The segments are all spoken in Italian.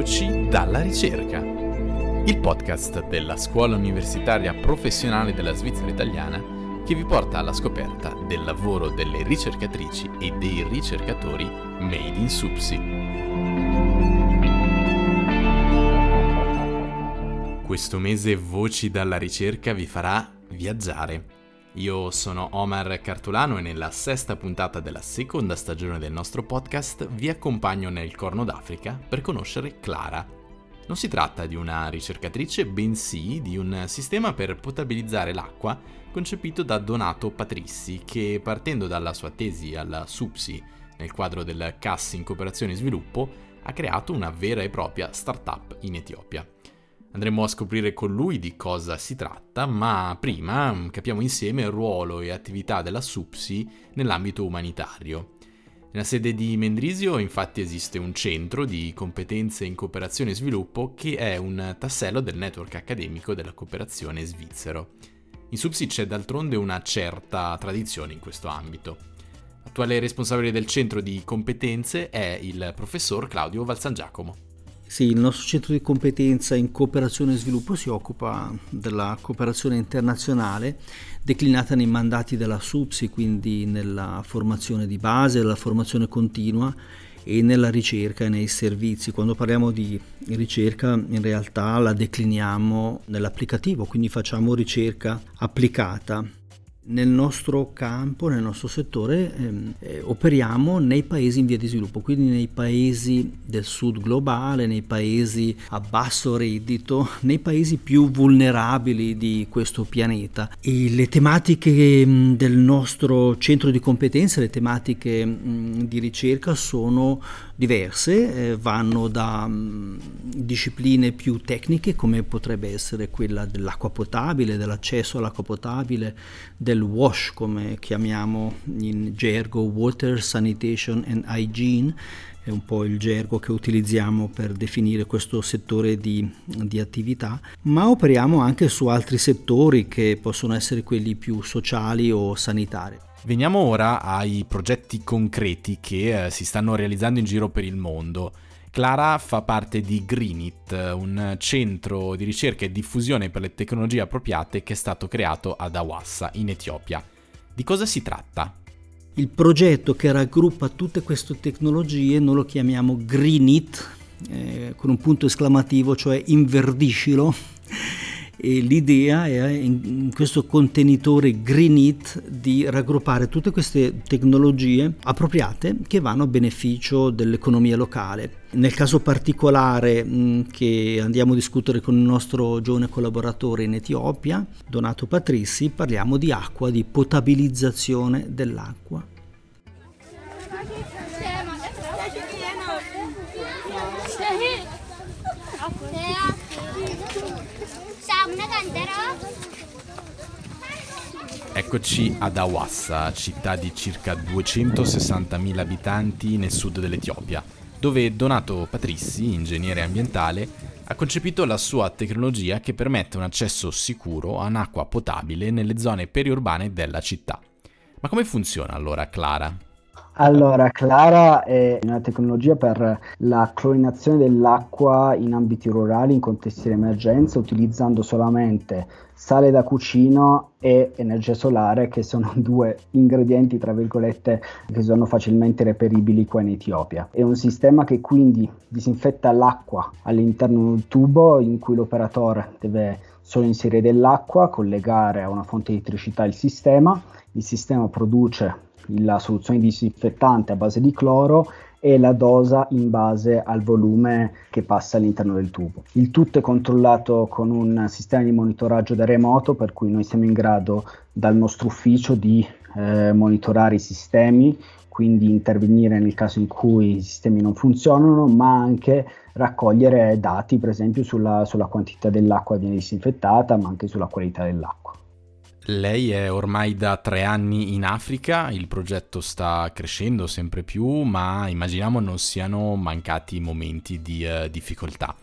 Voci dalla ricerca, il podcast della Scuola Universitaria Professionale della Svizzera Italiana che vi porta alla scoperta del lavoro delle ricercatrici e dei ricercatori made in Supsi. Questo mese Voci dalla ricerca vi farà viaggiare io sono Omar Cartolano e nella sesta puntata della seconda stagione del nostro podcast vi accompagno nel Corno d'Africa per conoscere Clara. Non si tratta di una ricercatrice, bensì di un sistema per potabilizzare l'acqua concepito da Donato Patrissi, che partendo dalla sua tesi alla SUPSI nel quadro del CAS in cooperazione e sviluppo, ha creato una vera e propria startup in Etiopia. Andremo a scoprire con lui di cosa si tratta, ma prima mm, capiamo insieme il ruolo e attività della SUPSI nell'ambito umanitario. Nella sede di Mendrisio infatti esiste un centro di competenze in cooperazione e sviluppo che è un tassello del network accademico della cooperazione svizzero. In SUPSI c'è d'altronde una certa tradizione in questo ambito. L'attuale responsabile del centro di competenze è il professor Claudio Valsangiacomo. Sì, il nostro centro di competenza in cooperazione e sviluppo si occupa della cooperazione internazionale declinata nei mandati della SUPSI, quindi nella formazione di base, nella formazione continua e nella ricerca e nei servizi. Quando parliamo di ricerca in realtà la decliniamo nell'applicativo, quindi facciamo ricerca applicata nel nostro campo, nel nostro settore, ehm, eh, operiamo nei paesi in via di sviluppo, quindi nei paesi del sud globale, nei paesi a basso reddito, nei paesi più vulnerabili di questo pianeta. E le tematiche mh, del nostro centro di competenze, le tematiche mh, di ricerca sono diverse, eh, vanno da mh, discipline più tecniche come potrebbe essere quella dell'acqua potabile, dell'accesso all'acqua potabile, del WASH come chiamiamo in gergo Water Sanitation and Hygiene, è un po' il gergo che utilizziamo per definire questo settore di, di, attività, ma operiamo anche su altri settori che possono essere quelli più sociali o sanitari. Veniamo ora ai progetti concreti che eh, si stanno realizzando in giro per il mondo. Clara fa parte di Greenit, un centro di ricerca e diffusione per le tecnologie appropriate che è stato creato ad Awassa, in Etiopia. Di cosa si tratta? Il progetto che raggruppa tutte queste tecnologie noi lo chiamiamo Greenit, eh, con un punto esclamativo, cioè inverdiscilo e l'idea è in questo contenitore Greenit di raggruppare tutte queste tecnologie appropriate che vanno a beneficio dell'economia locale. Nel caso particolare che andiamo a discutere con il nostro giovane collaboratore in Etiopia, Donato Patrissi, parliamo di acqua, di potabilizzazione dell'acqua. Eccoci ad Awassa, città di circa 260.000 abitanti nel sud dell'Etiopia, dove Donato Patrissi, ingegnere ambientale, ha concepito la sua tecnologia che permette un accesso sicuro a un'acqua potabile nelle zone periurbane della città. Ma come funziona allora Clara? Allora, Clara è una tecnologia per la clorinazione dell'acqua in ambiti rurali in contesti di emergenza utilizzando solamente sale da cucino e energia solare che sono due ingredienti tra virgolette che sono facilmente reperibili qua in Etiopia. È un sistema che quindi disinfetta l'acqua all'interno del tubo in cui l'operatore deve solo inserire dell'acqua, collegare a una fonte di elettricità il sistema, il sistema produce la soluzione disinfettante a base di cloro e la dosa in base al volume che passa all'interno del tubo. Il tutto è controllato con un sistema di monitoraggio da remoto per cui noi siamo in grado dal nostro ufficio di eh, monitorare i sistemi, quindi intervenire nel caso in cui i sistemi non funzionano, ma anche raccogliere dati per esempio sulla, sulla quantità dell'acqua che viene disinfettata, ma anche sulla qualità dell'acqua. Lei è ormai da tre anni in Africa, il progetto sta crescendo sempre più, ma immaginiamo non siano mancati momenti di uh, difficoltà.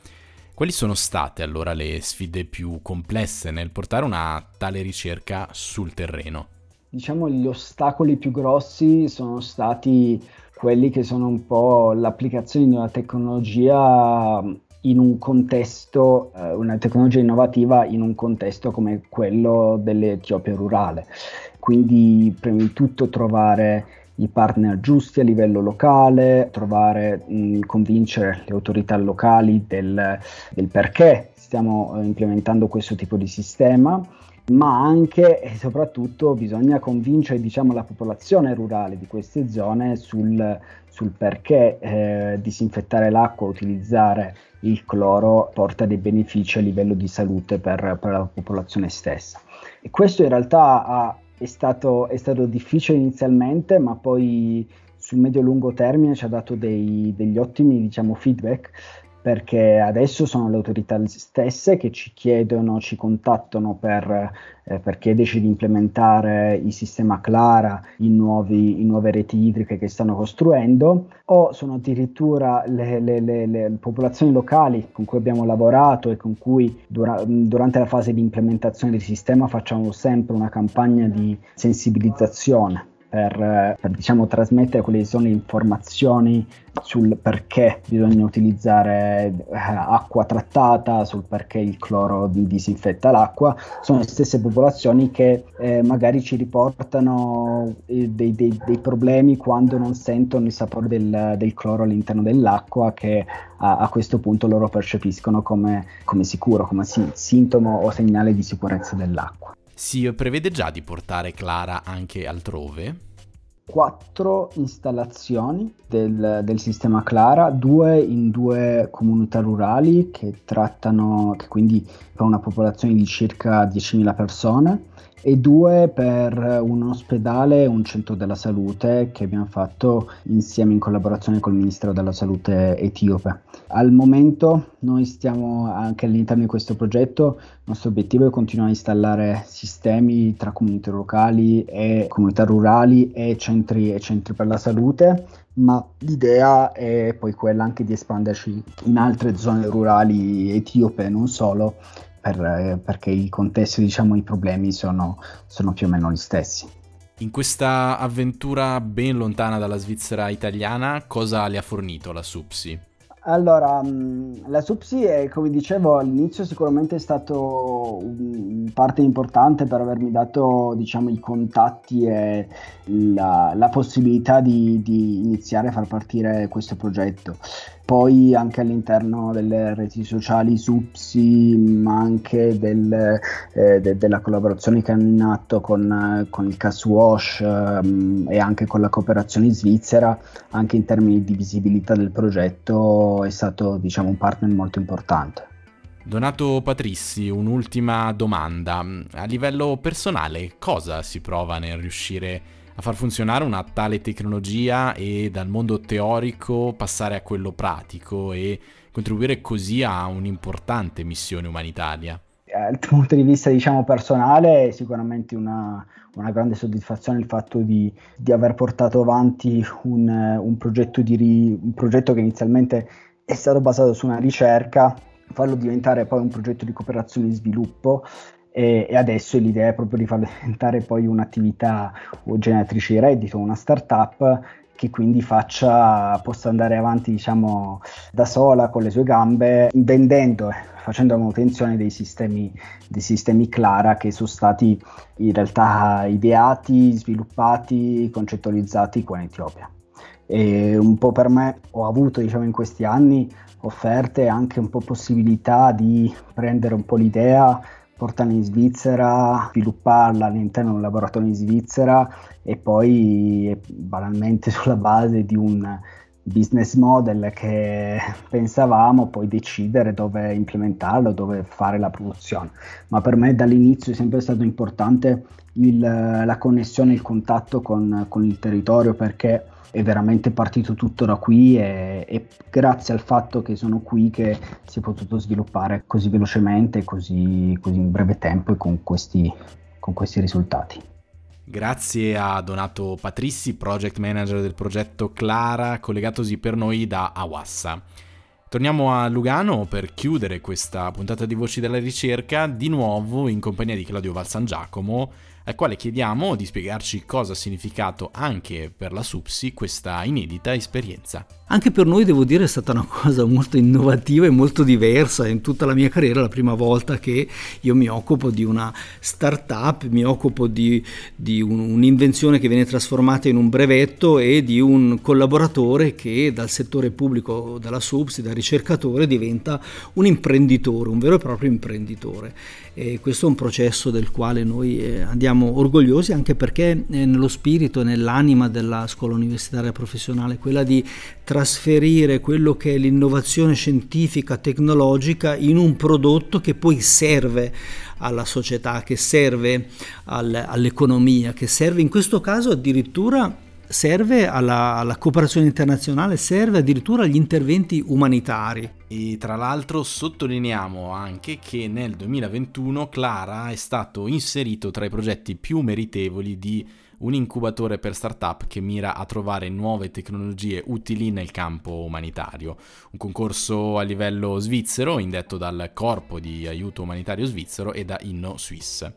Quali sono state allora le sfide più complesse nel portare una tale ricerca sul terreno? Diciamo gli ostacoli più grossi sono stati quelli che sono un po' l'applicazione di una tecnologia in un contesto, eh, una tecnologia innovativa in un contesto come quello dell'Etiopia rurale. Quindi prima di tutto trovare i partner giusti a livello locale, trovare, mh, convincere le autorità locali del, del perché stiamo eh, implementando questo tipo di sistema ma anche e soprattutto bisogna convincere diciamo, la popolazione rurale di queste zone sul, sul perché eh, disinfettare l'acqua, utilizzare il cloro porta dei benefici a livello di salute per, per la popolazione stessa. E questo in realtà ha, è, stato, è stato difficile inizialmente, ma poi sul medio-lungo termine ci ha dato dei, degli ottimi diciamo, feedback perché adesso sono le autorità stesse che ci chiedono, ci contattano per, eh, per chiederci di implementare il sistema Clara in, nuovi, in, nuove reti idriche che stanno costruendo, o sono addirittura le, le, le, le popolazioni locali con cui abbiamo lavorato e con cui dura, durante la fase di implementazione del sistema facciamo sempre una campagna di sensibilizzazione per, per diciamo, trasmettere quelle che sono le informazioni sul perché bisogna utilizzare eh, acqua trattata, sul perché il cloro disinfetta l'acqua, sono le stesse popolazioni che eh, magari ci riportano eh, dei, dei, dei, problemi quando non sentono il sapore del, del cloro all'interno dell'acqua che a, a, questo punto loro percepiscono come, come sicuro, come si, sintomo o segnale di sicurezza dell'acqua. Si prevede già di portare Clara anche altrove? quattro installazioni del, del, sistema Clara, due in due comunità rurali che trattano, che quindi per una popolazione di circa 10.000 persone e due per un ospedale e un centro della salute che abbiamo fatto insieme in collaborazione col Ministero della Salute etiope. Al momento noi stiamo anche all'interno di questo progetto, il nostro obiettivo è continuare a installare sistemi tra comunità locali e comunità rurali e centri, e centri per la salute ma l'idea è poi quella anche di espanderci in altre zone rurali etiope, non solo, per, eh, perché il contesto, diciamo, i problemi sono, sono più o meno gli stessi. In questa avventura ben lontana dalla Svizzera italiana, cosa le ha fornito la SUPSI? Allora, mm, la SUPSI, è, come dicevo all'inizio, sicuramente è stato un parte importante per avermi dato diciamo, i contatti e la, la possibilità di, di, iniziare a far partire questo progetto. Poi anche all'interno delle reti sociali SUPSI, ma anche del, eh, de, della collaborazione che hanno in atto con, con il Cash Wash eh, e anche con la cooperazione svizzera, anche in termini di visibilità del progetto, è stato diciamo, un partner molto importante. Donato Patrissi, un'ultima domanda. A livello personale, cosa si prova nel riuscire a far funzionare una tale tecnologia e dal mondo teorico passare a quello pratico e contribuire così a un'importante missione umanitaria? Dal punto di vista diciamo, personale è sicuramente una, una grande soddisfazione il fatto di, di aver portato avanti un, un, progetto di, un progetto che inizialmente è stato basato su una ricerca farlo diventare poi un progetto di cooperazione e sviluppo e, adesso l'idea è proprio di farlo diventare poi un'attività generatrice di reddito, una startup che quindi faccia, possa andare avanti diciamo, da sola con le sue gambe, vendendo, facendo manutenzione dei sistemi, dei sistemi Clara che sono stati in realtà ideati, sviluppati, concettualizzati qua in Etiopia. E un po' per me ho avuto diciamo, in questi anni offerte anche un po' possibilità di prendere un po' l'idea, portarla in Svizzera, svilupparla all'interno di un laboratorio in Svizzera e poi banalmente sulla base di un business model che pensavamo poi decidere dove implementarlo, dove fare la produzione. Ma per me dall'inizio è sempre stato importante il, la connessione, il contatto con, con il territorio perché è veramente partito tutto da qui e, e, grazie al fatto che sono qui che si è potuto sviluppare così velocemente, così, così in breve tempo e con questi, con questi risultati. Grazie a Donato Patrissi, project manager del progetto Clara, collegatosi per noi da Awassa. Torniamo a Lugano per chiudere questa puntata di Voci della Ricerca, di nuovo in compagnia di Claudio Valsan Giacomo, al quale chiediamo di spiegarci cosa ha significato anche per la SUPSI questa inedita esperienza. Anche per noi devo dire è stata una cosa molto innovativa e molto diversa in tutta la mia carriera, la prima volta che io mi occupo di una startup, mi occupo di, di un, un'invenzione che viene trasformata in un brevetto e di un collaboratore che dal settore pubblico, dalla SUBSI, da ricercatore diventa un imprenditore, un vero e proprio imprenditore. E questo è un processo del quale noi eh, andiamo orgogliosi anche perché è nello spirito e nell'anima della scuola universitaria professionale quella di trasferire quello che è l'innovazione scientifica, tecnologica in un prodotto che poi serve alla società, che serve al, all'economia, che serve in questo caso addirittura serve alla, alla, cooperazione internazionale, serve addirittura agli interventi umanitari. E tra l'altro sottolineiamo anche che nel 2021 Clara è stato inserito tra i progetti più meritevoli di un incubatore per startup che mira a trovare nuove tecnologie utili nel campo umanitario. Un concorso a livello svizzero indetto dal Corpo di Aiuto Umanitario Svizzero e da Inno Suisse.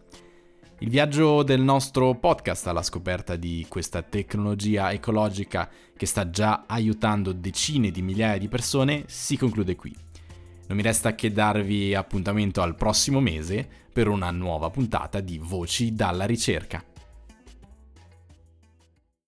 Il viaggio del nostro podcast alla scoperta di questa tecnologia ecologica che sta già aiutando decine di migliaia di persone si conclude qui. Non mi resta che darvi appuntamento al prossimo mese per una nuova puntata di Voci dalla ricerca.